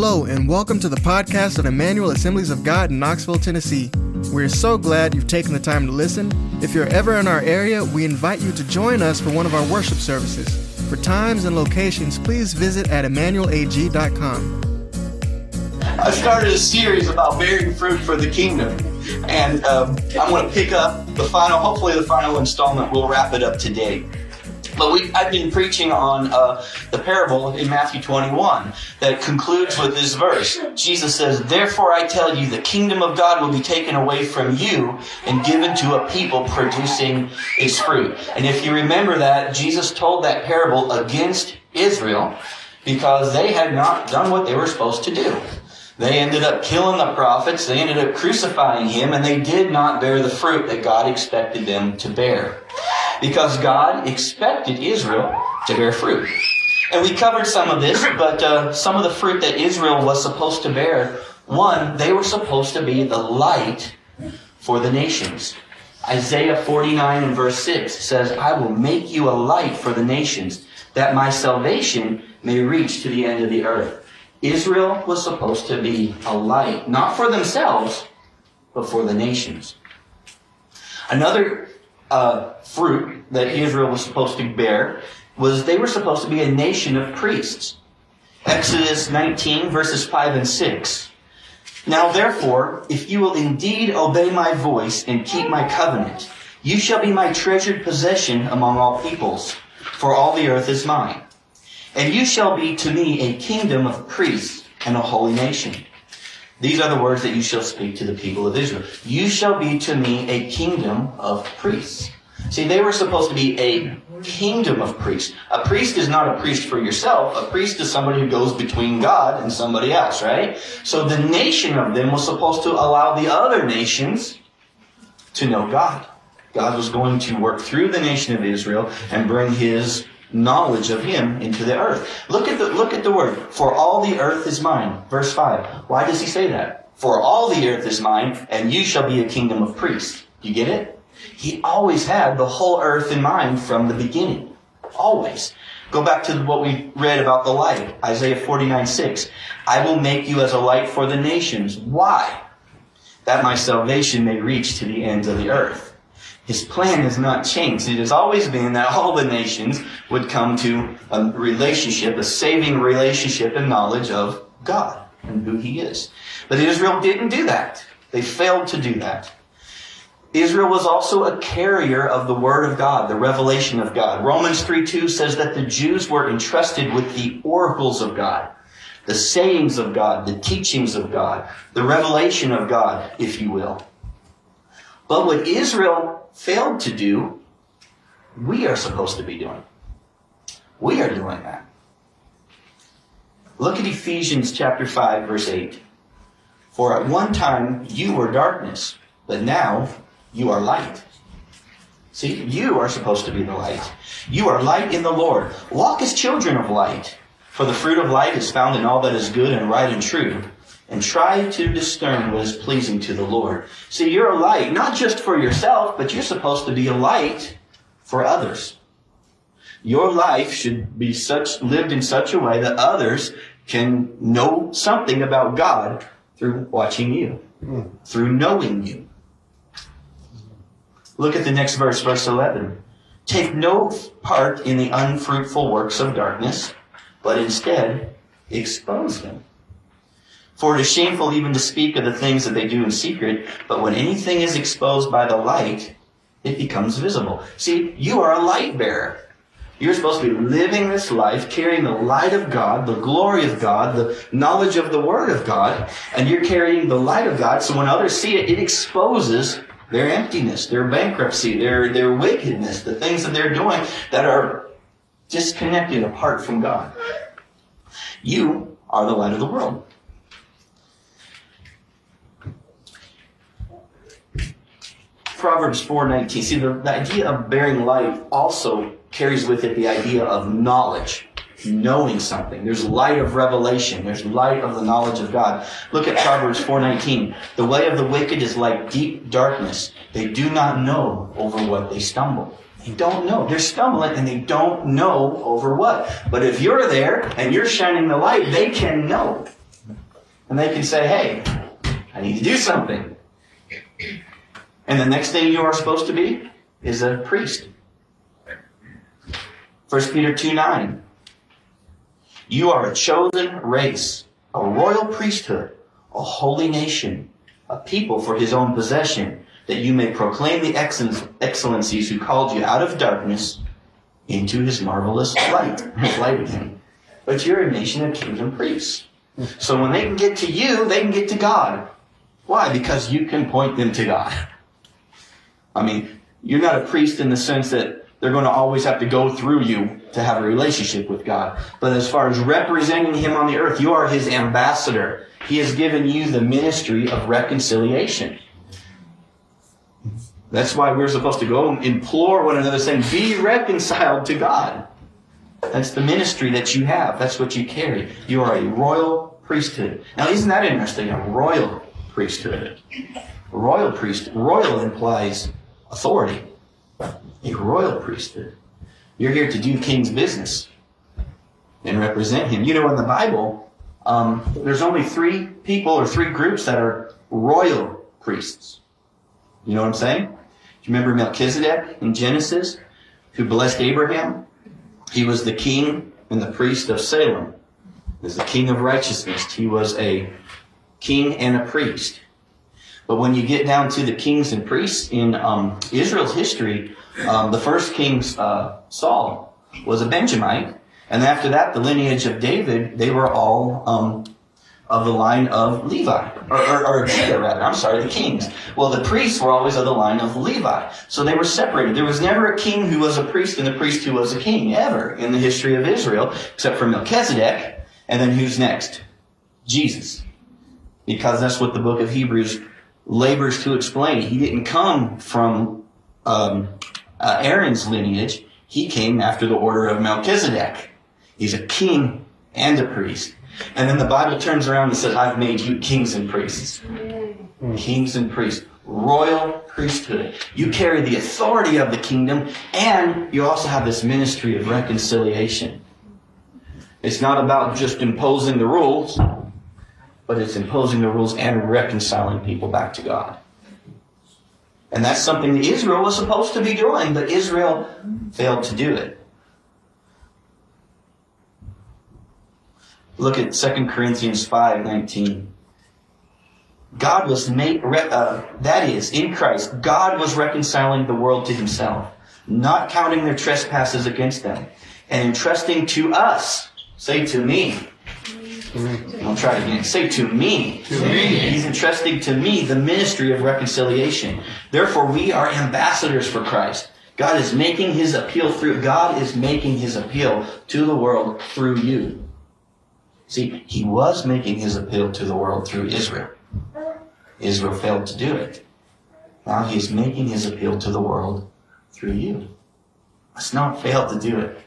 Hello, and welcome to the podcast of Emmanuel Assemblies of God in Knoxville, Tennessee. We're so glad you've taken the time to listen. If you're ever in our area, we invite you to join us for one of our worship services. For times and locations, please visit at emmanuelag.com. I started a series about bearing fruit for the kingdom. And um, I'm going to pick up the final, hopefully, the final installment. We'll wrap it up today. But we, I've been preaching on uh, the parable in Matthew 21 that concludes with this verse. Jesus says, Therefore I tell you, the kingdom of God will be taken away from you and given to a people producing its fruit. And if you remember that, Jesus told that parable against Israel because they had not done what they were supposed to do. They ended up killing the prophets, they ended up crucifying him, and they did not bear the fruit that God expected them to bear because God expected Israel to bear fruit. And we covered some of this, but uh, some of the fruit that Israel was supposed to bear, one, they were supposed to be the light for the nations. Isaiah 49 and verse 6 says, I will make you a light for the nations, that my salvation may reach to the end of the earth. Israel was supposed to be a light, not for themselves, but for the nations. Another uh, fruit that Israel was supposed to bear was they were supposed to be a nation of priests. Exodus 19 verses 5 and 6. Now therefore, if you will indeed obey my voice and keep my covenant, you shall be my treasured possession among all peoples, for all the earth is mine. And you shall be to me a kingdom of priests and a holy nation. These are the words that you shall speak to the people of Israel. You shall be to me a kingdom of priests. See, they were supposed to be a kingdom of priests. A priest is not a priest for yourself. A priest is somebody who goes between God and somebody else, right? So the nation of them was supposed to allow the other nations to know God. God was going to work through the nation of Israel and bring his knowledge of him into the earth. Look at the look at the word. For all the earth is mine. Verse 5. Why does he say that? For all the earth is mine, and you shall be a kingdom of priests. You get it? He always had the whole earth in mind from the beginning. Always. Go back to what we read about the light. Isaiah 49, 6. I will make you as a light for the nations. Why? That my salvation may reach to the ends of the earth. His plan has not changed. It has always been that all the nations would come to a relationship, a saving relationship and knowledge of God and who He is. But Israel didn't do that. They failed to do that. Israel was also a carrier of the Word of God, the revelation of God. Romans 3 2 says that the Jews were entrusted with the oracles of God, the sayings of God, the teachings of God, the revelation of God, if you will. But what Israel failed to do, we are supposed to be doing. We are doing that. Look at Ephesians chapter 5, verse 8. For at one time you were darkness, but now you are light. See, you are supposed to be the light. You are light in the Lord. Walk as children of light. For the fruit of light is found in all that is good and right and true. And try to discern what is pleasing to the Lord. See, you're a light, not just for yourself, but you're supposed to be a light for others. Your life should be such, lived in such a way that others can know something about God through watching you, hmm. through knowing you. Look at the next verse, verse 11. Take no part in the unfruitful works of darkness, but instead expose them. For it is shameful even to speak of the things that they do in secret, but when anything is exposed by the light, it becomes visible. See, you are a light bearer. You're supposed to be living this life, carrying the light of God, the glory of God, the knowledge of the Word of God, and you're carrying the light of God, so when others see it, it exposes their emptiness, their bankruptcy, their, their wickedness, the things that they're doing that are disconnected apart from God. You are the light of the world. Proverbs 4:19. See, the, the idea of bearing light also carries with it the idea of knowledge, knowing something. There's light of revelation. There's light of the knowledge of God. Look at Proverbs 4:19. The way of the wicked is like deep darkness. They do not know over what they stumble. They don't know. They're stumbling and they don't know over what. But if you're there and you're shining the light, they can know. And they can say, hey, I need to do something. And the next thing you are supposed to be is a priest. 1 Peter 2 9. You are a chosen race, a royal priesthood, a holy nation, a people for his own possession, that you may proclaim the excellencies who called you out of darkness into his marvelous light. light again. But you're a nation of kingdom priests. So when they can get to you, they can get to God. Why? Because you can point them to God. I mean, you're not a priest in the sense that they're going to always have to go through you to have a relationship with God. But as far as representing Him on the earth, you are His ambassador. He has given you the ministry of reconciliation. That's why we're supposed to go and implore one another, saying, Be reconciled to God. That's the ministry that you have. That's what you carry. You are a royal priesthood. Now, isn't that interesting? A royal priesthood. Royal priest. Royal implies authority. A royal priesthood. You're here to do king's business and represent him. You know, in the Bible, um, there's only three people or three groups that are royal priests. You know what I'm saying? Do you remember Melchizedek in Genesis, who blessed Abraham? He was the king and the priest of Salem. He was the king of righteousness. He was a king and a priest. But when you get down to the kings and priests in um, Israel's history, um, the first king, uh, Saul, was a Benjamite. And after that, the lineage of David, they were all um, of the line of Levi, or, or, or Judah, rather. I'm sorry, the kings. Well, the priests were always of the line of Levi. So they were separated. There was never a king who was a priest and a priest who was a king, ever, in the history of Israel, except for Melchizedek. And then who's next? Jesus because that's what the book of Hebrews labors to explain. He didn't come from um, uh, Aaron's lineage. He came after the order of Melchizedek. He's a king and a priest. And then the Bible turns around and says, I've made you kings and priests. Kings and priests. Royal priesthood. You carry the authority of the kingdom and you also have this ministry of reconciliation. It's not about just imposing the rules but it's imposing the rules and reconciling people back to God. And that's something that Israel was supposed to be doing, but Israel failed to do it. Look at 2 Corinthians 5 19. God was made, uh, that is, in Christ, God was reconciling the world to himself, not counting their trespasses against them, and entrusting to us, say to me, Mm-hmm. I'll try it again. Say to me. To me. He's entrusting to me the ministry of reconciliation. Therefore, we are ambassadors for Christ. God is making his appeal through, God is making his appeal to the world through you. See, he was making his appeal to the world through Israel. Israel failed to do it. Now he is making his appeal to the world through you. Let's not fail to do it.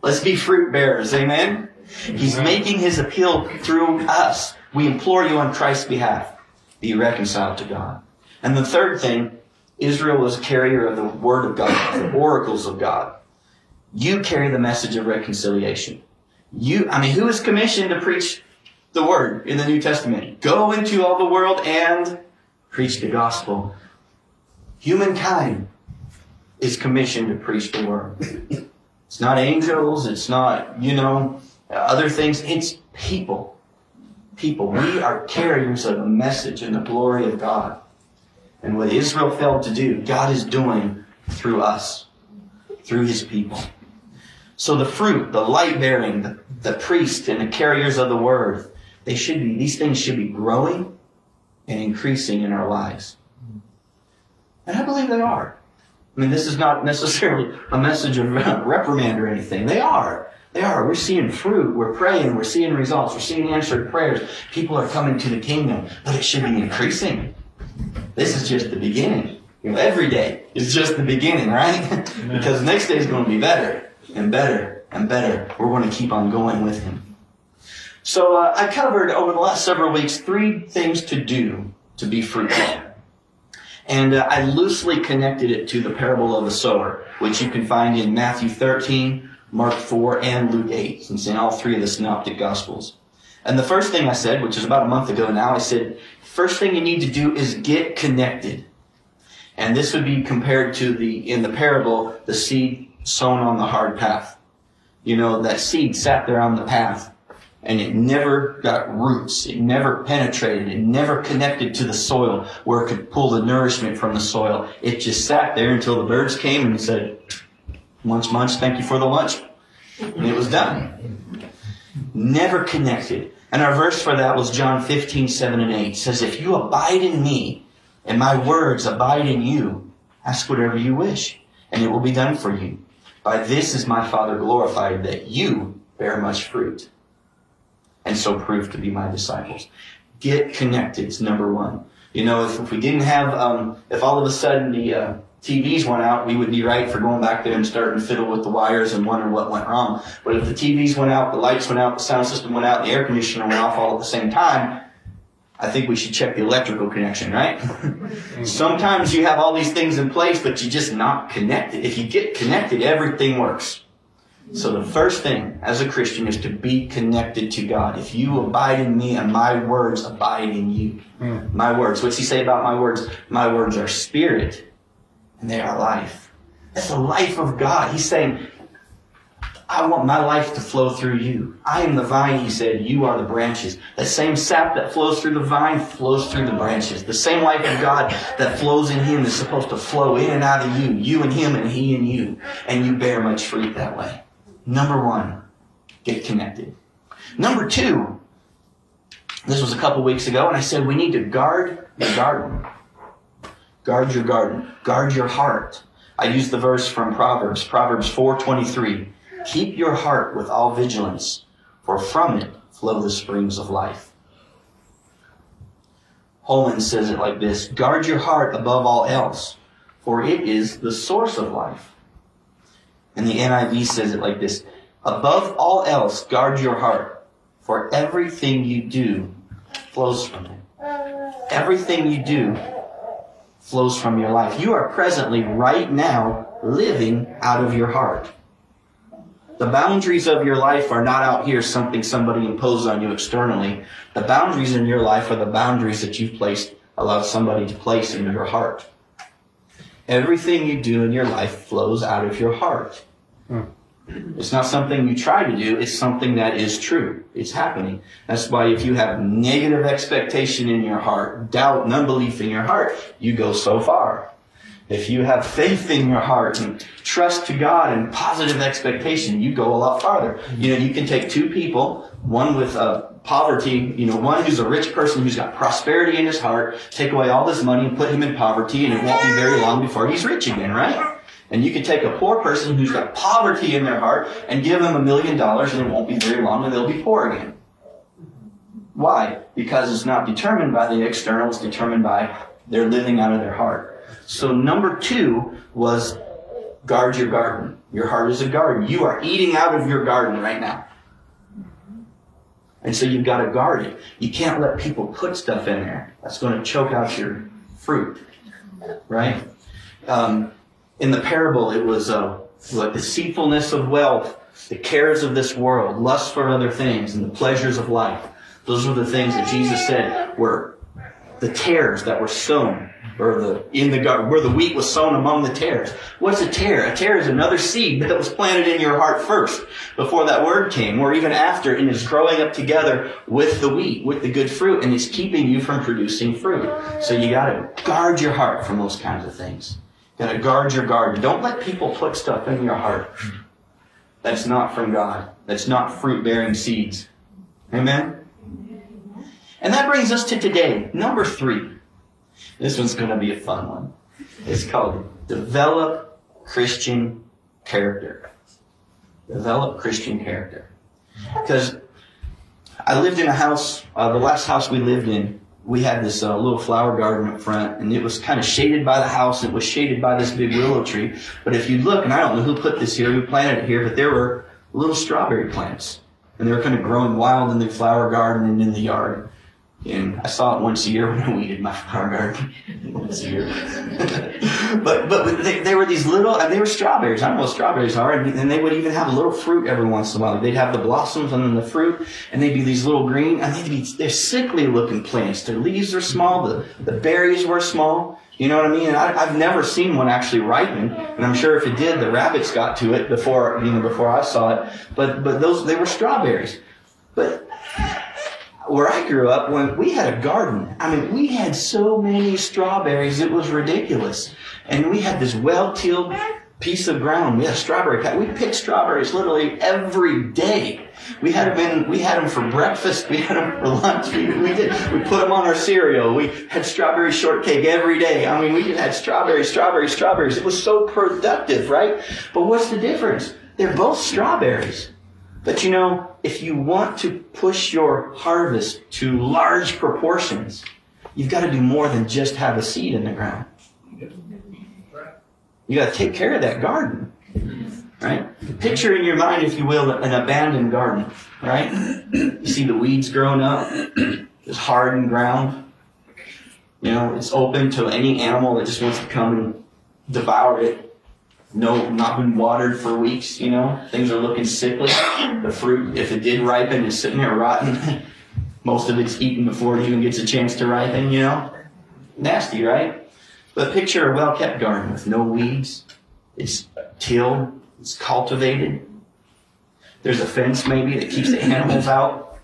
Let's be fruit bearers. Amen. He's making his appeal through us. We implore you on Christ's behalf. Be reconciled to God. And the third thing, Israel was a carrier of the Word of God, the oracles of God. You carry the message of reconciliation. You, I mean, who is commissioned to preach the Word in the New Testament? Go into all the world and preach the gospel. Humankind is commissioned to preach the Word. It's not angels. It's not, you know, Uh, other things. It's people. People. We are carriers of the message and the glory of God. And what Israel failed to do, God is doing through us, through his people. So the fruit, the light bearing, the, the priest, and the carriers of the word, they should be, these things should be growing and increasing in our lives. And I believe they are. I mean, this is not necessarily a message of reprimand or anything. They are. They are. We're seeing fruit. We're praying. We're seeing results. We're seeing answered prayers. People are coming to the kingdom, but it should be increasing. This is just the beginning. You know, every day is just the beginning, right? because next day is going to be better and better and better. We're going to keep on going with Him. So uh, I covered over the last several weeks three things to do to be fruitful. And uh, I loosely connected it to the parable of the sower, which you can find in Matthew 13, Mark 4, and Luke 8. It's in all three of the synoptic gospels. And the first thing I said, which is about a month ago now, I said, first thing you need to do is get connected. And this would be compared to the, in the parable, the seed sown on the hard path. You know, that seed sat there on the path and it never got roots. It never penetrated. It never connected to the soil where it could pull the nourishment from the soil. It just sat there until the birds came and said, munch, munch, thank you for the lunch. And it was done. Never connected. And our verse for that was John 15, 7 and 8. It says, If you abide in me, and my words abide in you, ask whatever you wish, and it will be done for you. By this is my Father glorified, that you bear much fruit, and so prove to be my disciples. Get connected is number one. You know, if, if we didn't have, um, if all of a sudden the uh, TVs went out, we would be right for going back there and starting to fiddle with the wires and wondering what went wrong. But if the TVs went out, the lights went out, the sound system went out, the air conditioner went off all at the same time, I think we should check the electrical connection, right? Sometimes you have all these things in place, but you're just not connected. If you get connected, everything works. So the first thing as a Christian is to be connected to God. If you abide in me and my words abide in you. Mm. My words. What's he say about my words? My words are spirit and they are life. That's the life of God. He's saying, I want my life to flow through you. I am the vine, he said. You are the branches. The same sap that flows through the vine flows through the branches. The same life of God that flows in him is supposed to flow in and out of you. You and him and he and you. And you bear much fruit that way. Number one, get connected. Number two, this was a couple weeks ago, and I said we need to guard the garden. Guard your garden. Guard your heart. I use the verse from Proverbs, Proverbs 4:23. Keep your heart with all vigilance, for from it flow the springs of life. Holman says it like this Guard your heart above all else, for it is the source of life. And the NIV says it like this Above all else, guard your heart, for everything you do flows from it. Everything you do flows from your life. You are presently, right now, living out of your heart. The boundaries of your life are not out here something somebody imposed on you externally. The boundaries in your life are the boundaries that you've placed, allowed somebody to place in your heart. Everything you do in your life flows out of your heart. Hmm. It's not something you try to do, it's something that is true. It's happening. That's why if you have negative expectation in your heart, doubt and unbelief in your heart, you go so far. If you have faith in your heart and trust to God and positive expectation, you go a lot farther. You know, you can take two people, one with uh, poverty, you know, one who's a rich person who's got prosperity in his heart, take away all this money and put him in poverty, and it won't be very long before he's rich again, right? And you can take a poor person who's got poverty in their heart and give them a million dollars and it won't be very long and they'll be poor again. Why? Because it's not determined by the external, it's determined by their living out of their heart. So number two was guard your garden. Your heart is a garden. You are eating out of your garden right now. And so you've got to guard it. You can't let people put stuff in there. That's going to choke out your fruit. Right? Um, in the parable, it was uh, what deceitfulness of wealth, the cares of this world, lust for other things, and the pleasures of life. Those were the things that Jesus said were the tares that were sown, or the in the garden, where the wheat was sown among the tares. What's a tare? A tare is another seed that was planted in your heart first, before that word came, or even after, and is growing up together with the wheat, with the good fruit, and it's keeping you from producing fruit. So you got to guard your heart from those kinds of things. You gotta guard your garden. Don't let people put stuff in your heart that's not from God. That's not fruit bearing seeds. Amen? And that brings us to today. Number three. This one's going to be a fun one. It's called Develop Christian Character. Develop Christian Character. Because I lived in a house, uh, the last house we lived in, we had this uh, little flower garden up front, and it was kind of shaded by the house. and It was shaded by this big willow tree. But if you look, and I don't know who put this here, who planted it here, but there were little strawberry plants, and they were kind of growing wild in the flower garden and in the yard. And I saw it once a year when I weeded my flower garden. once a year. but but they, they were these little, and they were strawberries. I don't know what strawberries are. And, and they would even have a little fruit every once in a while. They'd have the blossoms and then the fruit, and they'd be these little green, and they'd be, they're sickly looking plants. Their leaves are small, the, the berries were small. You know what I mean? And I, have never seen one actually ripen, and I'm sure if it did, the rabbits got to it before you know before I saw it. But but those they were strawberries. But where I grew up, when we had a garden, I mean, we had so many strawberries, it was ridiculous. And we had this well-tilled piece of ground. We had a strawberry patch. We picked strawberries literally every day. We had them in, we had them for breakfast. We had them for lunch. We, we did, we put them on our cereal. We had strawberry shortcake every day. I mean, we had strawberries, strawberries, strawberries. It was so productive, right? But what's the difference? They're both strawberries. But you know, if you want to push your harvest to large proportions, you've got to do more than just have a seed in the ground. You got to take care of that garden, right? Picture in your mind, if you will, an abandoned garden, right? You see the weeds growing up, it's hardened ground. You know, it's open to any animal that just wants to come and devour it no, not been watered for weeks, you know. Things are looking sickly. The fruit, if it did ripen, is sitting there rotten. Most of it's eaten before it even gets a chance to ripen, you know. Nasty, right? But picture a well kept garden with no weeds. It's tilled, it's cultivated. There's a fence maybe that keeps the animals out.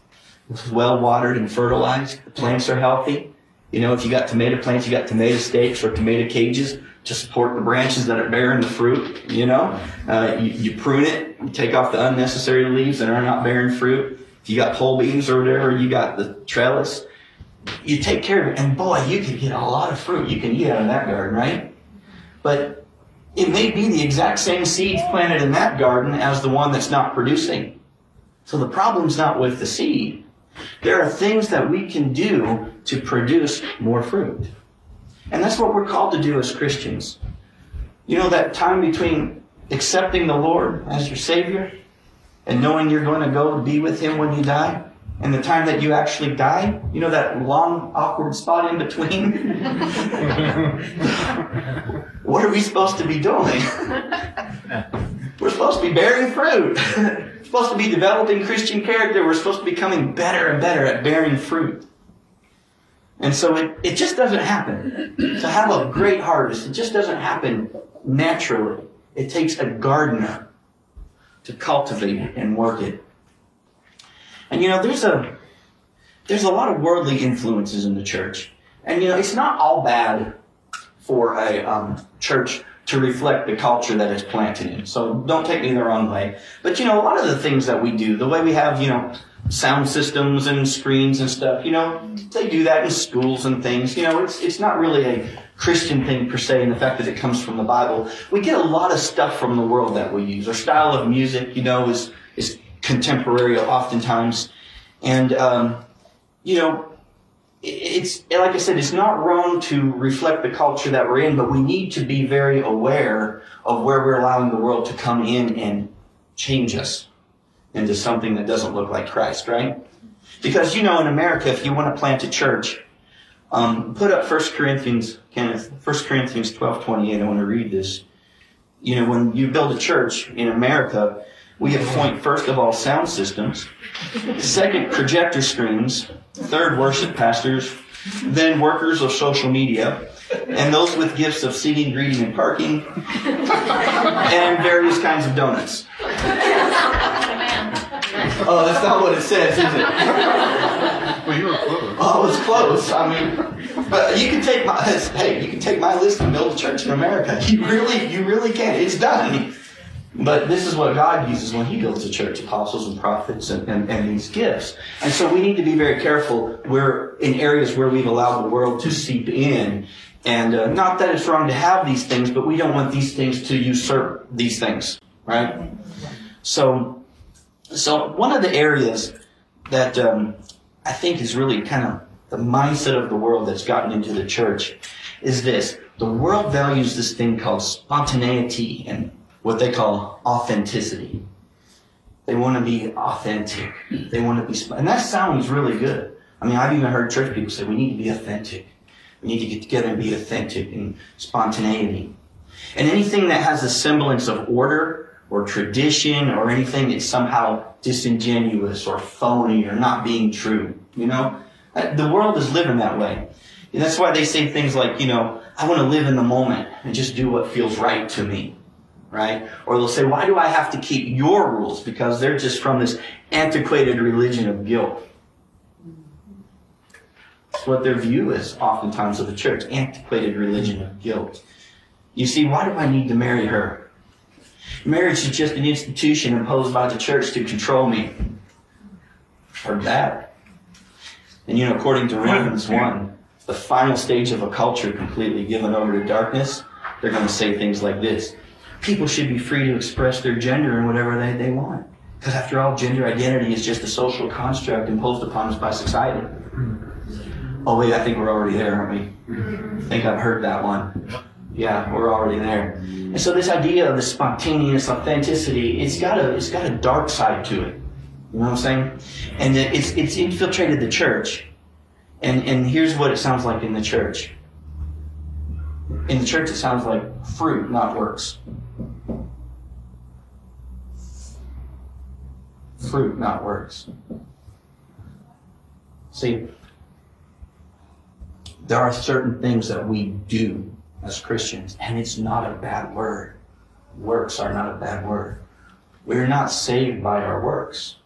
It's well watered and fertilized. The plants are healthy. You know, if you got tomato plants, you got tomato stakes or tomato cages to support the branches that are bearing the fruit. You know, uh, you, you, prune it, you take off the unnecessary leaves that are not bearing fruit. If you got pole beans or whatever, you got the trellis. You take care of it, and boy, you can get a lot of fruit you can eat out of that garden, right? But it may be the exact same seeds planted in that garden as the one that's not producing. So the problem's not with the seed. There are things that we can do to produce more fruit. And that's what we're called to do as Christians. You know, that time between accepting the Lord as your Savior and knowing you're going to go be with Him when you die, and the time that you actually die, you know, that long, awkward spot in between? what are we supposed to be doing? We're supposed to be bearing fruit. We're supposed to be developing Christian character. We're supposed to be becoming better and better at bearing fruit. And so it, it just doesn't happen. To have a great harvest, it just doesn't happen naturally. It takes a gardener to cultivate and work it. And you know, there's a there's a lot of worldly influences in the church. And you know, it's not all bad for a um, church to reflect the culture that it's planted in. So don't take me the wrong way. But you know, a lot of the things that we do, the way we have, you know, sound systems and screens and stuff. You know, they do that in schools and things. You know, it's it's not really a Christian thing per se in the fact that it comes from the Bible. We get a lot of stuff from the world that we use. Our style of music, you know, is is contemporary oftentimes, and um, you know. It's like I said, it's not wrong to reflect the culture that we're in, but we need to be very aware of where we're allowing the world to come in and change us into something that doesn't look like Christ, right? Because you know, in America, if you want to plant a church, um, put up 1 Corinthians, Kenneth, 1 Corinthians 12, 28. I want to read this. You know, when you build a church in America, we appoint first of all sound systems, second projector screens, third worship pastors, then workers of social media, and those with gifts of seating, greeting, and parking, and various kinds of donuts. Oh, that's not what it says, is it? well, you were close. Oh, it was close. I mean, but you can take my hey, you can take my list and build a church in America. You really, you really can. It's done. But this is what God uses when He builds a church: apostles and prophets and, and, and these gifts. And so we need to be very careful. We're in areas where we've allowed the world to seep in. And uh, not that it's wrong to have these things, but we don't want these things to usurp these things, right? So so one of the areas that um, I think is really kind of the mindset of the world that's gotten into the church is this. The world values this thing called spontaneity and what they call authenticity. They want to be authentic. They want to be, and that sounds really good. I mean, I've even heard church people say we need to be authentic. We need to get together and be authentic and spontaneity. And anything that has a semblance of order or tradition or anything that's somehow disingenuous or phony or not being true, you know? Uh, the world is living that way. And that's why they say things like, you know, I want to live in the moment and just do what feels right to me. Right? Or they'll say, why do I have to keep your rules? Because they're just from this antiquated religion of guilt. That's what their view is oftentimes of the church. Antiquated religion of guilt. You see, why do I need to marry her? Marriage is just an institution imposed by the church to control me. Heard that. And you know, according to Romans 1, the final stage of a culture completely given over to darkness, they're going to say things like this. People should be free to express their gender in whatever they, they want. Because after all, gender identity is just a social construct imposed upon us by society. Hmm. Oh wait, I think we're already there, aren't we? I think I've heard that one. Yeah, we're already there. And so this idea of the spontaneous authenticity, it's got a it's got a dark side to it. You know what I'm saying? And it's it's infiltrated the church. And and here's what it sounds like in the church. In the church it sounds like fruit, not works. Fruit, not works. See, there are certain things that we do as Christians, and it's not a bad word. Works are not a bad word. We're not saved by our works.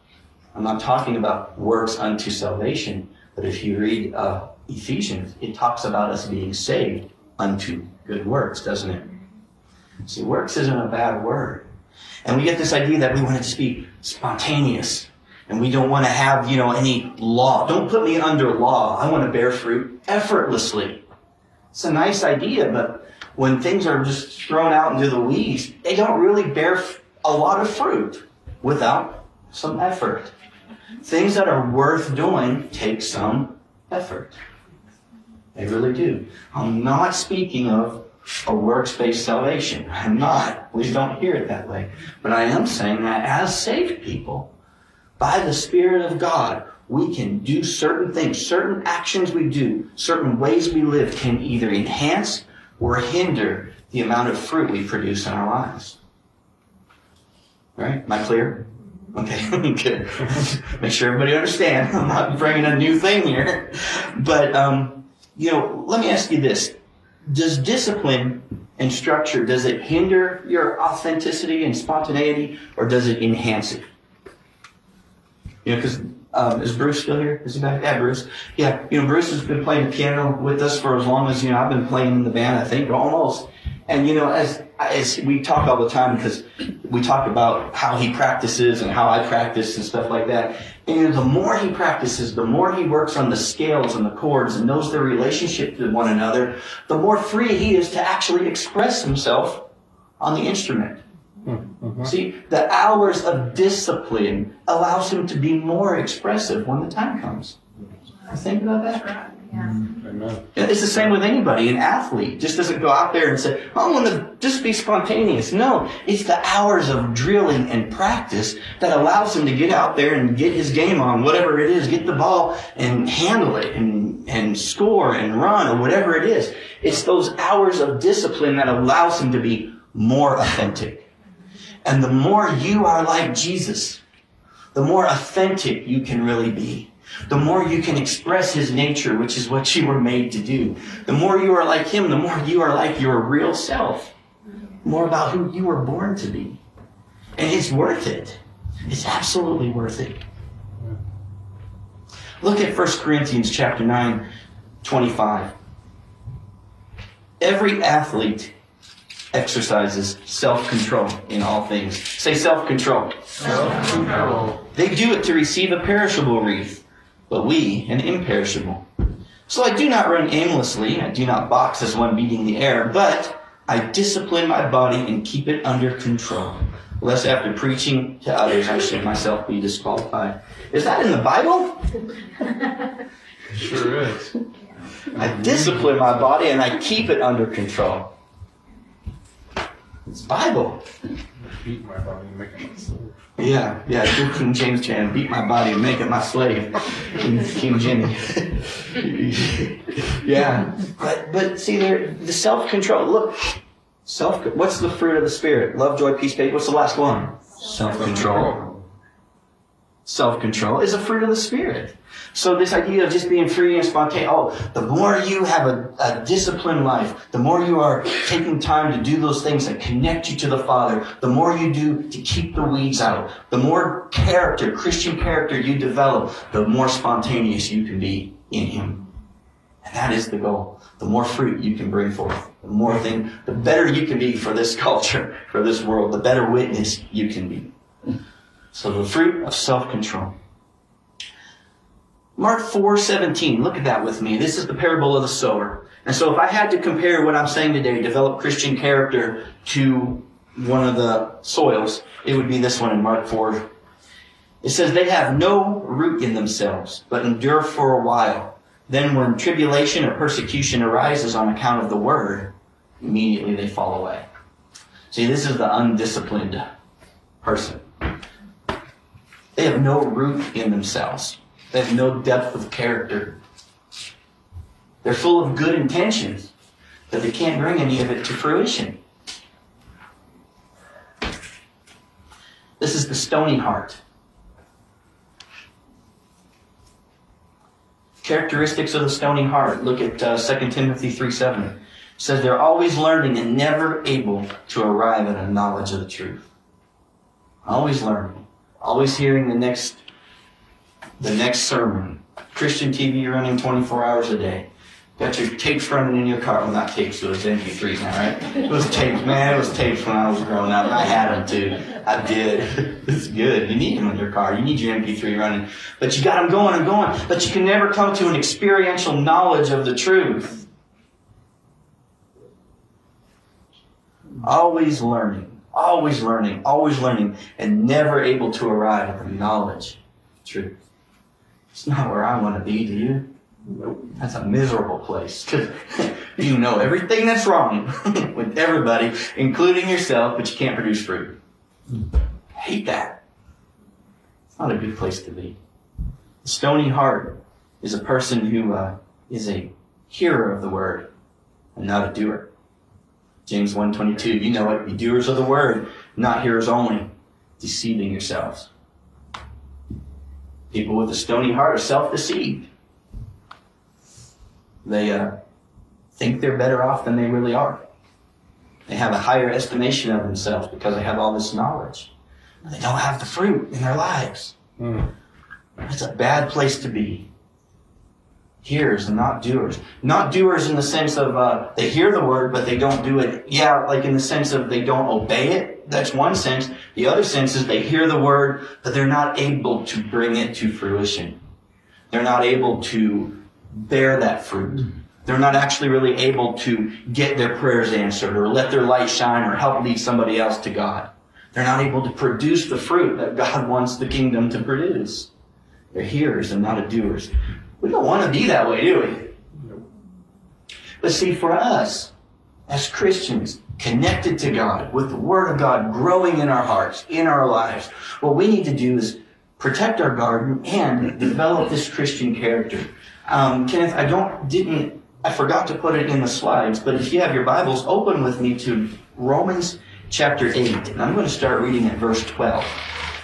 I'm not talking about works unto salvation, but if you read uh, Ephesians, it talks about us being saved unto good works, doesn't it? See, works isn't a bad word. And we get this idea that we want it to be spontaneous. And we don't want to have, you know, any law. Don't put me under law. I want to bear fruit effortlessly. It's a nice idea, but when things are just thrown out into the weeds, they don't really bear a lot of fruit without some effort. Things that are worth doing take some effort. They really do. I'm not speaking of a works-based salvation. I'm not. Please don't hear it that way. But I am saying that as saved people, by the Spirit of God, we can do certain things, certain actions we do, certain ways we live can either enhance or hinder the amount of fruit we produce in our lives. Right? Am I clear? Okay, good. Make sure everybody understands. I'm not bringing a new thing here. But, um, you know, let me ask you this. Does discipline and structure, does it hinder your authenticity and spontaneity or does it enhance it? You know, because um, is Bruce still here? Is he back? Yeah, Bruce. Yeah, you know, Bruce has been playing the piano with us for as long as you know I've been playing in the band. I think almost. And you know, as as we talk all the time because we talk about how he practices and how I practice and stuff like that. And you know, the more he practices, the more he works on the scales and the chords and knows their relationship to one another, the more free he is to actually express himself on the instrument. Mm-hmm. See, the hours of discipline allows him to be more expressive when the time comes. Think about that. Yeah. It's the same with anybody. An athlete just doesn't go out there and say, I want to just be spontaneous. No, it's the hours of drilling and practice that allows him to get out there and get his game on, whatever it is, get the ball and handle it and, and score and run or whatever it is. It's those hours of discipline that allows him to be more authentic. And the more you are like Jesus, the more authentic you can really be. The more you can express his nature, which is what you were made to do. The more you are like him, the more you are like your real self. More about who you were born to be. And it's worth it. It's absolutely worth it. Look at 1 Corinthians chapter 9, 25. Every athlete exercises self control in all things. Say self control. Self control. They do it to receive a perishable wreath, but we an imperishable. So I do not run aimlessly, I do not box as one beating the air, but I discipline my body and keep it under control, lest after preaching to others I should myself be disqualified. Is that in the Bible? sure is. I discipline my body and I keep it under control. It's Bible. beat my body and make it my soul. Yeah, yeah, good King James Chan, beat my body and make it my slave. King, Jimmy. yeah. But but see there the self control. Look. Self what's the fruit of the spirit? Love, joy, peace, patience. What's the last one? Self control. Self control is a fruit of the spirit. So this idea of just being free and spontaneous, oh, the more you have a, a, disciplined life, the more you are taking time to do those things that connect you to the Father, the more you do to keep the weeds out, the more character, Christian character you develop, the more spontaneous you can be in Him. And that is the goal. The more fruit you can bring forth, the more thing, the better you can be for this culture, for this world, the better witness you can be. So the fruit of self-control. Mark 4:17. Look at that with me. This is the parable of the sower. And so if I had to compare what I'm saying today, develop Christian character to one of the soils, it would be this one in Mark 4. It says they have no root in themselves, but endure for a while. Then when tribulation or persecution arises on account of the word, immediately they fall away. See, this is the undisciplined person. They have no root in themselves. They have no depth of character. They're full of good intentions, but they can't bring any of it to fruition. This is the stony heart. Characteristics of the stony heart. Look at uh, 2 Timothy 3 7. It says they're always learning and never able to arrive at a knowledge of the truth. Always learning. Always hearing the next the next sermon. Christian TV running 24 hours a day. Got your tapes running in your car. Well, not tapes, it was MP3s now, right? It was tapes, man. It was tapes when I was growing up. I had them too. I did. it's good. You need them in your car. You need your MP3 running. But you got them going and going. But you can never come to an experiential knowledge of the truth. Always learning. Always learning. Always learning. And never able to arrive at the knowledge truth. It's not where I want to be, do you? That's a miserable place. Because you know everything that's wrong with everybody, including yourself, but you can't produce fruit. I hate that. It's not a good place to be. The stony heart is a person who uh, is a hearer of the word and not a doer. James 1.22, you know it, be doers of the word, not hearers only, deceiving yourselves. People with a stony heart are self-deceived. They uh, think they're better off than they really are. They have a higher estimation of themselves because they have all this knowledge. They don't have the fruit in their lives. Mm. That's a bad place to be. Hearers and not doers. Not doers in the sense of uh, they hear the word, but they don't do it. Yeah, like in the sense of they don't obey it that's one sense. The other sense is they hear the word, but they're not able to bring it to fruition. They're not able to bear that fruit. They're not actually really able to get their prayers answered or let their light shine or help lead somebody else to God. They're not able to produce the fruit that God wants the kingdom to produce. They're hearers and not doers. We don't want to be that way, do we? But see, for us, as Christians, connected to God, with the Word of God growing in our hearts, in our lives, what we need to do is protect our garden and develop this Christian character. Um, Kenneth, I don't, didn't, I forgot to put it in the slides, but if you have your Bibles, open with me to Romans chapter 8. And I'm going to start reading at verse 12.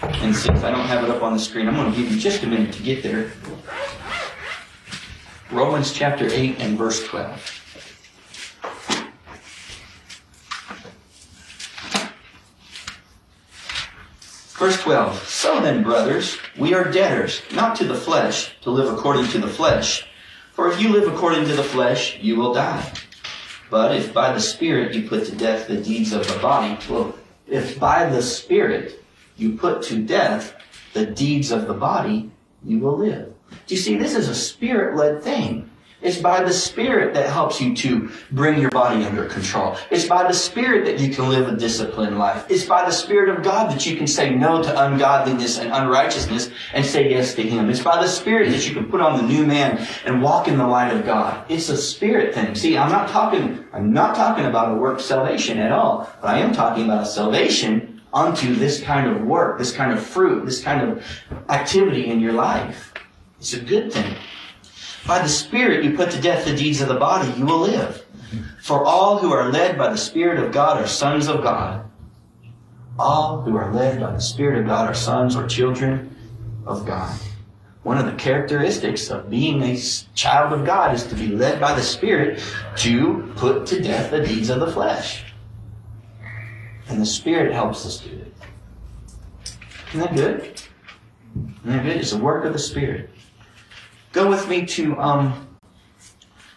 And since I don't have it up on the screen, I'm going to give you just a minute to get there. Romans chapter 8 and verse 12. Verse 12. So then, brothers, we are debtors, not to the flesh, to live according to the flesh. For if you live according to the flesh, you will die. But if by the Spirit you put to death the deeds of the body, well, if by the Spirit you put to death the deeds of the body, you will live. Do you see, this is a spirit-led thing. It's by the Spirit that helps you to bring your body under control. It's by the Spirit that you can live a disciplined life. It's by the Spirit of God that you can say no to ungodliness and unrighteousness and say yes to Him. It's by the Spirit that you can put on the new man and walk in the light of God. It's a Spirit thing. See, I'm not talking, I'm not talking about a work salvation at all, but I am talking about a salvation unto this kind of work, this kind of fruit, this kind of activity in your life. It's a good thing. By the Spirit you put to death the deeds of the body, you will live. For all who are led by the Spirit of God are sons of God. All who are led by the Spirit of God are sons or children of God. One of the characteristics of being a child of God is to be led by the Spirit to put to death the deeds of the flesh. And the Spirit helps us do it. Isn't that good? Isn't that good? It's the work of the Spirit. Go with me to um,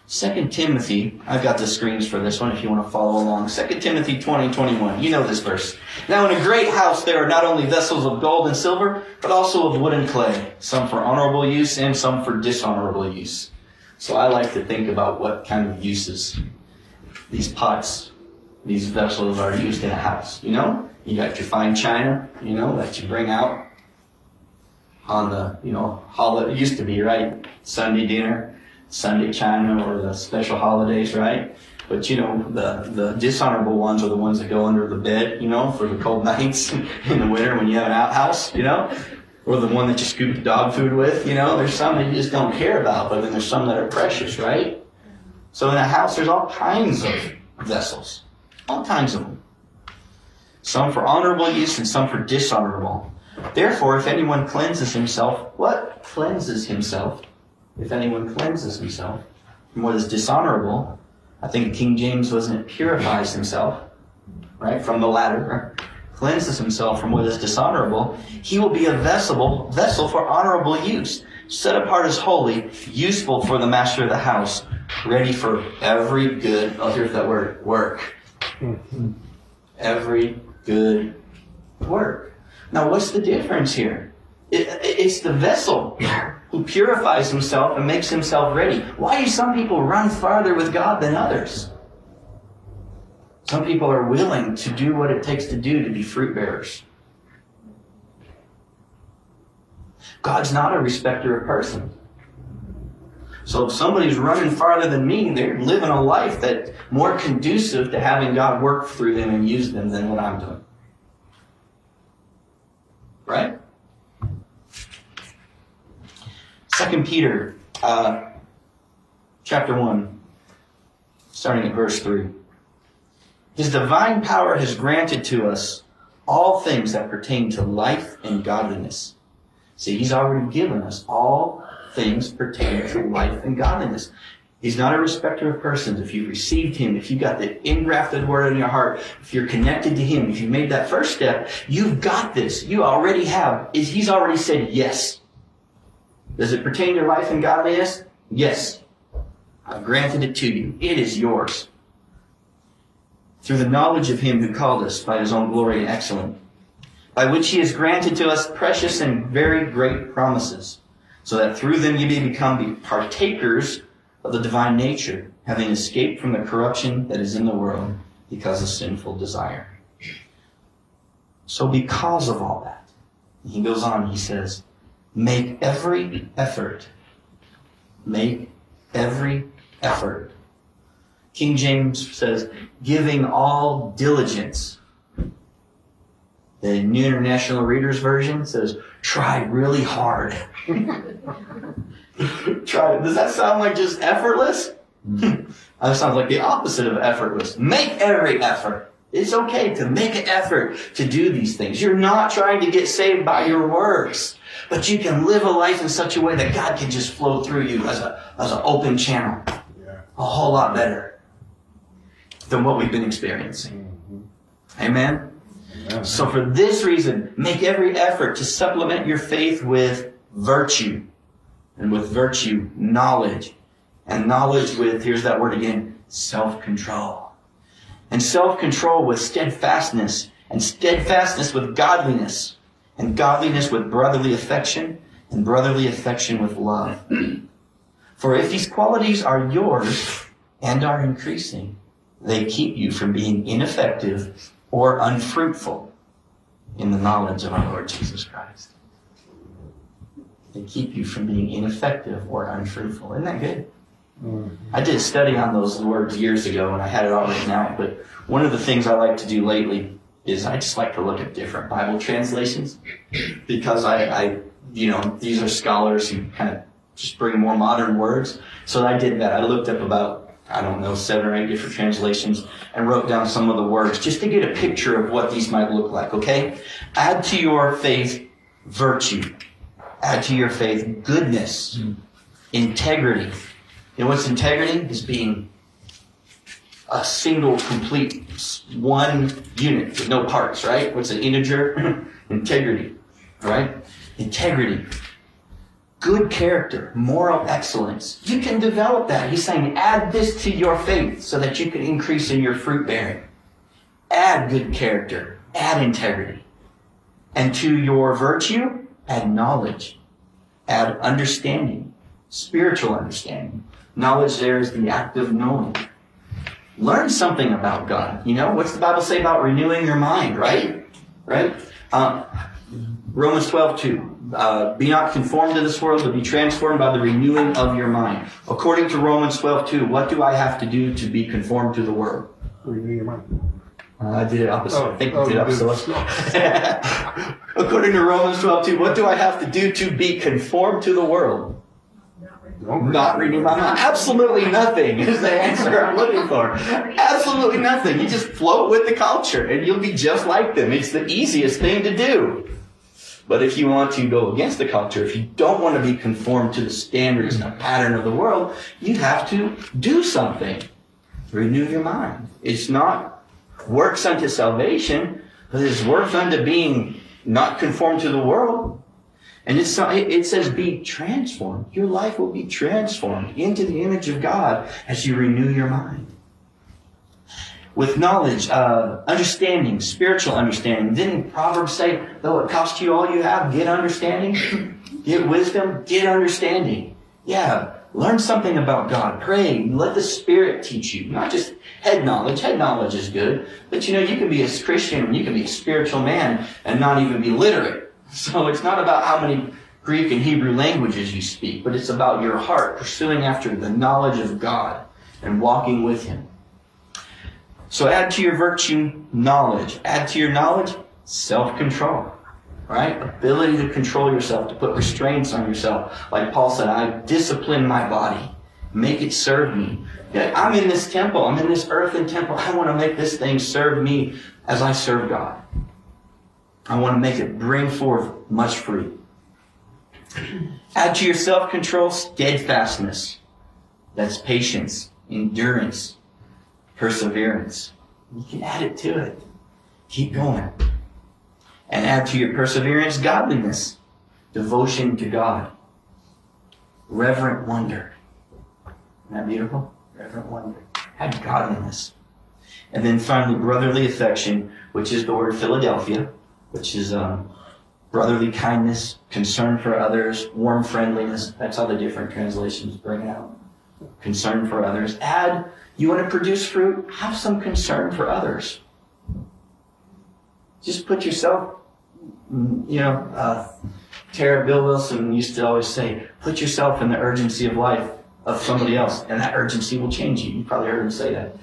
2 Timothy. I've got the screens for this one if you want to follow along. 2 Timothy 20, 21. You know this verse. Now in a great house there are not only vessels of gold and silver, but also of wood and clay, some for honorable use and some for dishonorable use. So I like to think about what kind of uses these pots, these vessels are used in a house. You know, you got your fine china, you know, that you bring out on the, you know, holiday, it used to be, right? Sunday dinner, Sunday china or the special holidays, right? But you know, the, the dishonorable ones are the ones that go under the bed, you know, for the cold nights in the winter when you have an outhouse, you know? Or the one that you scoop the dog food with, you know? There's some that you just don't care about, but then there's some that are precious, right? So in a house, there's all kinds of vessels. All kinds of them. Some for honorable use and some for dishonorable. Therefore, if anyone cleanses himself, what? Cleanses himself. If anyone cleanses himself from what is dishonorable, I think King James wasn't it purifies himself, right? From the latter, cleanses himself from what is dishonorable, he will be a vessel, vessel for honorable use, set apart as holy, useful for the master of the house, ready for every good, oh, here's that word, work. Mm-hmm. Every good work. Now, what's the difference here? It, it's the vessel who purifies himself and makes himself ready. Why do some people run farther with God than others? Some people are willing to do what it takes to do to be fruit bearers. God's not a respecter of persons. So if somebody's running farther than me, they're living a life that's more conducive to having God work through them and use them than what I'm doing. Right? Second Peter, uh, chapter one, starting at verse three. His divine power has granted to us all things that pertain to life and godliness. See, he's already given us all things pertaining to life and godliness. He's not a respecter of persons. If you received him, if you got the ingrafted word in your heart, if you're connected to him, if you made that first step, you've got this. You already have. He's already said yes. Does it pertain to life and godliness? Yes. I've granted it to you. It is yours. Through the knowledge of him who called us by his own glory and excellence, by which he has granted to us precious and very great promises, so that through them you may become partakers of the divine nature, having escaped from the corruption that is in the world because of sinful desire. So because of all that, he goes on, he says, Make every effort. Make every effort. King James says, giving all diligence. The New International Reader's Version says, try really hard. try. Does that sound like just effortless? that sounds like the opposite of effortless. Make every effort. It's okay to make an effort to do these things. You're not trying to get saved by your works. But you can live a life in such a way that God can just flow through you as a as an open channel. Yeah. A whole lot better than what we've been experiencing. Mm-hmm. Amen? Amen. So for this reason, make every effort to supplement your faith with virtue. And with virtue, knowledge. And knowledge with, here's that word again, self-control. And self-control with steadfastness. And steadfastness with godliness and godliness with brotherly affection, and brotherly affection with love. For if these qualities are yours and are increasing, they keep you from being ineffective or unfruitful in the knowledge of our Lord Jesus Christ. They keep you from being ineffective or unfruitful. Isn't that good? Mm-hmm. I did a study on those words years ago and I had it all written out, but one of the things I like to do lately is I just like to look at different Bible translations because I, I you know, these are scholars who kind of just bring more modern words. So I did that. I looked up about, I don't know, seven or eight different translations and wrote down some of the words just to get a picture of what these might look like, okay? Add to your faith virtue. Add to your faith goodness, hmm. integrity. You know what's integrity? Is being a single, complete, one unit with no parts, right? What's an integer? integrity, right? Integrity. Good character, moral excellence. You can develop that. He's saying add this to your faith so that you can increase in your fruit bearing. Add good character, add integrity. And to your virtue, add knowledge, add understanding, spiritual understanding. Knowledge there is the act of knowing learn something about God. You know, what's the Bible say about renewing your mind, right? Right? Um, Romans 12, 2. Uh, be not conformed to this world, but be transformed by the renewing of your mind. According to Romans 12, 2, what do I have to do to be conformed to the world? Renew your mind. Uh, I did it opposite. Oh, I think oh, did opposite. According to Romans 12, 2, what do I have to do to be conformed to the world? Not renew my mind. Absolutely nothing is the answer I'm looking for. Absolutely nothing. You just float with the culture and you'll be just like them. It's the easiest thing to do. But if you want to go against the culture, if you don't want to be conformed to the standards and the pattern of the world, you have to do something. Renew your mind. It's not works unto salvation, but it's works unto being not conformed to the world. And it's, it says be transformed. Your life will be transformed into the image of God as you renew your mind. With knowledge, uh, understanding, spiritual understanding. Didn't Proverbs say, though it cost you all you have, get understanding? Get wisdom, get understanding. Yeah, learn something about God. Pray. Let the Spirit teach you. Not just head knowledge. Head knowledge is good. But you know, you can be a Christian, you can be a spiritual man and not even be literate. So it's not about how many Greek and Hebrew languages you speak, but it's about your heart pursuing after the knowledge of God and walking with Him. So add to your virtue knowledge. Add to your knowledge self-control. Right? Ability to control yourself, to put restraints on yourself. Like Paul said, I discipline my body. Make it serve me. Yeah, I'm in this temple. I'm in this earthen temple. I want to make this thing serve me as I serve God. I want to make it bring forth much fruit. Add to your self control steadfastness. That's patience, endurance, perseverance. You can add it to it. Keep going. And add to your perseverance godliness, devotion to God, reverent wonder. Isn't that beautiful? Reverent wonder. Had godliness. And then finally, brotherly affection, which is the word Philadelphia which is um, brotherly kindness, concern for others, warm friendliness. That's how the different translations bring out. Concern for others. Add, you want to produce fruit? Have some concern for others. Just put yourself, you know, uh, Tara Bill Wilson used to always say, put yourself in the urgency of life of somebody else, and that urgency will change you. You probably heard him say that.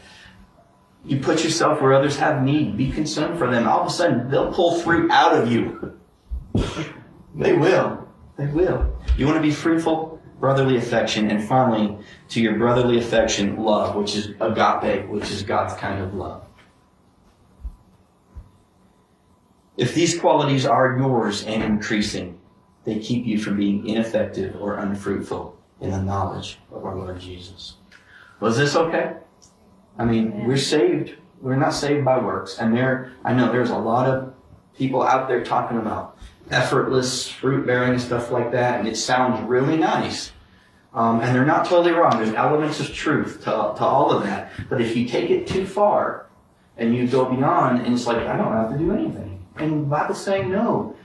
You put yourself where others have need. Be concerned for them. All of a sudden, they'll pull fruit out of you. they will. They will. You want to be fruitful? Brotherly affection. And finally, to your brotherly affection, love, which is agape, which is God's kind of love. If these qualities are yours and increasing, they keep you from being ineffective or unfruitful in the knowledge of our Lord Jesus. Was this okay? I mean, we're saved. We're not saved by works. And there, I know there's a lot of people out there talking about effortless fruit bearing stuff like that, and it sounds really nice. Um, and they're not totally wrong. There's elements of truth to, to all of that. But if you take it too far and you go beyond, and it's like, I don't have to do anything. And the Bible's saying, no.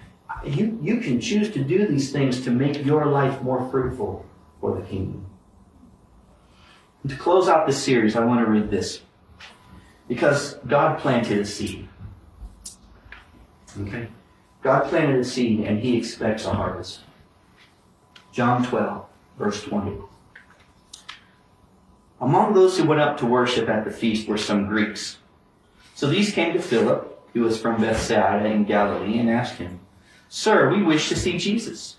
You, you can choose to do these things to make your life more fruitful for the kingdom. And to close out this series, I want to read this. Because God planted a seed. Okay? God planted a seed and he expects a harvest. John 12, verse 20. Among those who went up to worship at the feast were some Greeks. So these came to Philip who was from Bethsaida in Galilee, and asked him, Sir, we wish to see Jesus.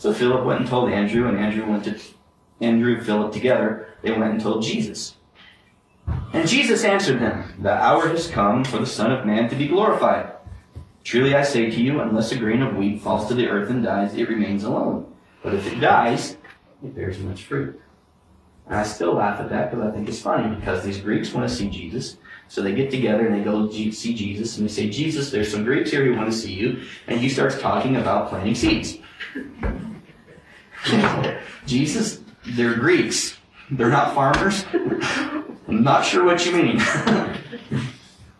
So Philip went and told Andrew, and Andrew went to Andrew and Philip together. They went and told Jesus. And Jesus answered them, The hour has come for the Son of Man to be glorified. Truly I say to you, unless a grain of wheat falls to the earth and dies, it remains alone. But if it dies, it bears much fruit. And I still laugh at that because I think it's funny because these Greeks want to see Jesus. So they get together and they go see Jesus and they say, Jesus, there's some Greeks here who want to see you. And he starts talking about planting seeds. Jesus, they're Greeks. They're not farmers. I'm not sure what you mean.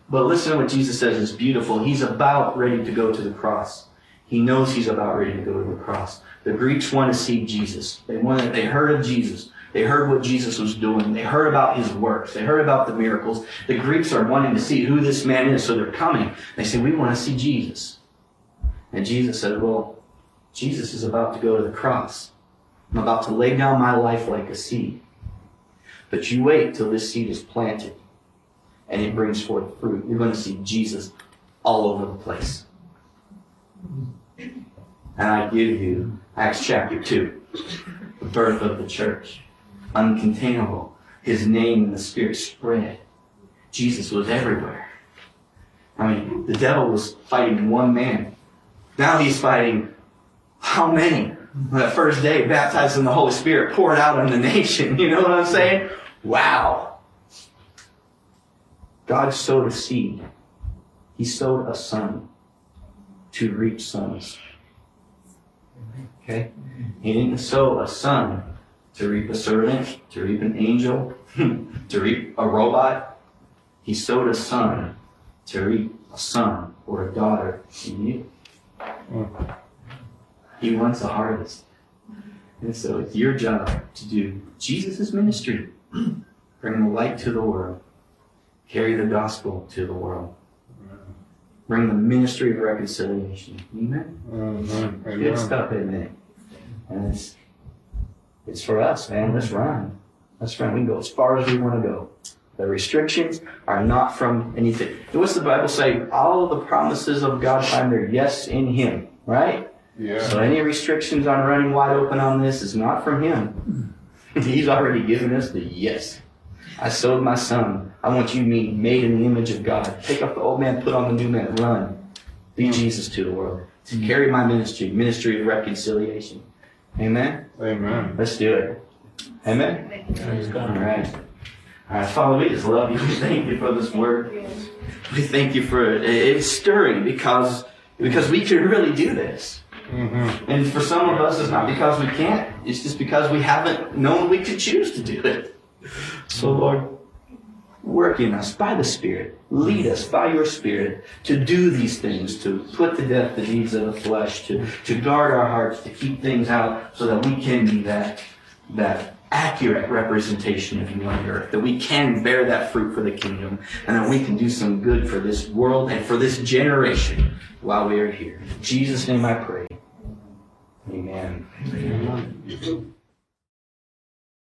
but listen to what Jesus says is beautiful. He's about ready to go to the cross. He knows he's about ready to go to the cross. The Greeks want to see Jesus. They wanted, they heard of Jesus. They heard what Jesus was doing. They heard about his works. They heard about the miracles. The Greeks are wanting to see who this man is, so they're coming. They say, We want to see Jesus. And Jesus said, Well, Jesus is about to go to the cross. I'm about to lay down my life like a seed. But you wait till this seed is planted and it brings forth fruit. You're going to see Jesus all over the place. And I give you Acts chapter 2, the birth of the church uncontainable. His name and the Spirit spread. Jesus was everywhere. I mean, the devil was fighting one man. Now he's fighting how many? That first day, baptized in the Holy Spirit, poured out on the nation. You know what I'm saying? Wow. God sowed a seed. He sowed a son to reap sons. Okay? He didn't sow a son to reap a servant, to reap an angel, to reap a robot. He sowed a son to reap a son or a daughter in you. Hmm. He wants a harvest. And so it's your job to do Jesus' ministry. Bring the light to the world. Carry the gospel to the world. Bring the ministry of reconciliation. Amen? Amen. Good stuff, isn't it? And it's it's for us, man. Let's run. Let's run. We can go as far as we want to go. The restrictions are not from anything. What's the Bible say? All of the promises of God find their yes in Him, right? Yeah. So any restrictions on running wide open on this is not from Him. He's already given us the yes. I sowed my son. I want you me made in the image of God. Take off the old man, put on the new man, run. Be Jesus to the world. To carry my ministry, ministry of reconciliation. Amen. Amen. Let's do it. Amen. All right. All right, Father, we just love you. We thank you for this word. We thank you for it. It's stirring because because we can really do this. Mm-hmm. And for some of us, it's not because we can't. It's just because we haven't known we could choose to do it. So, Lord, work in us by the Spirit. Lead us by your Spirit to do these things, to put to death the deeds of the flesh, to, to guard our hearts, to keep things out so that we can be that, that accurate representation of you on the earth, that we can bear that fruit for the kingdom, and that we can do some good for this world and for this generation while we are here. In Jesus' name I pray. Amen. Amen.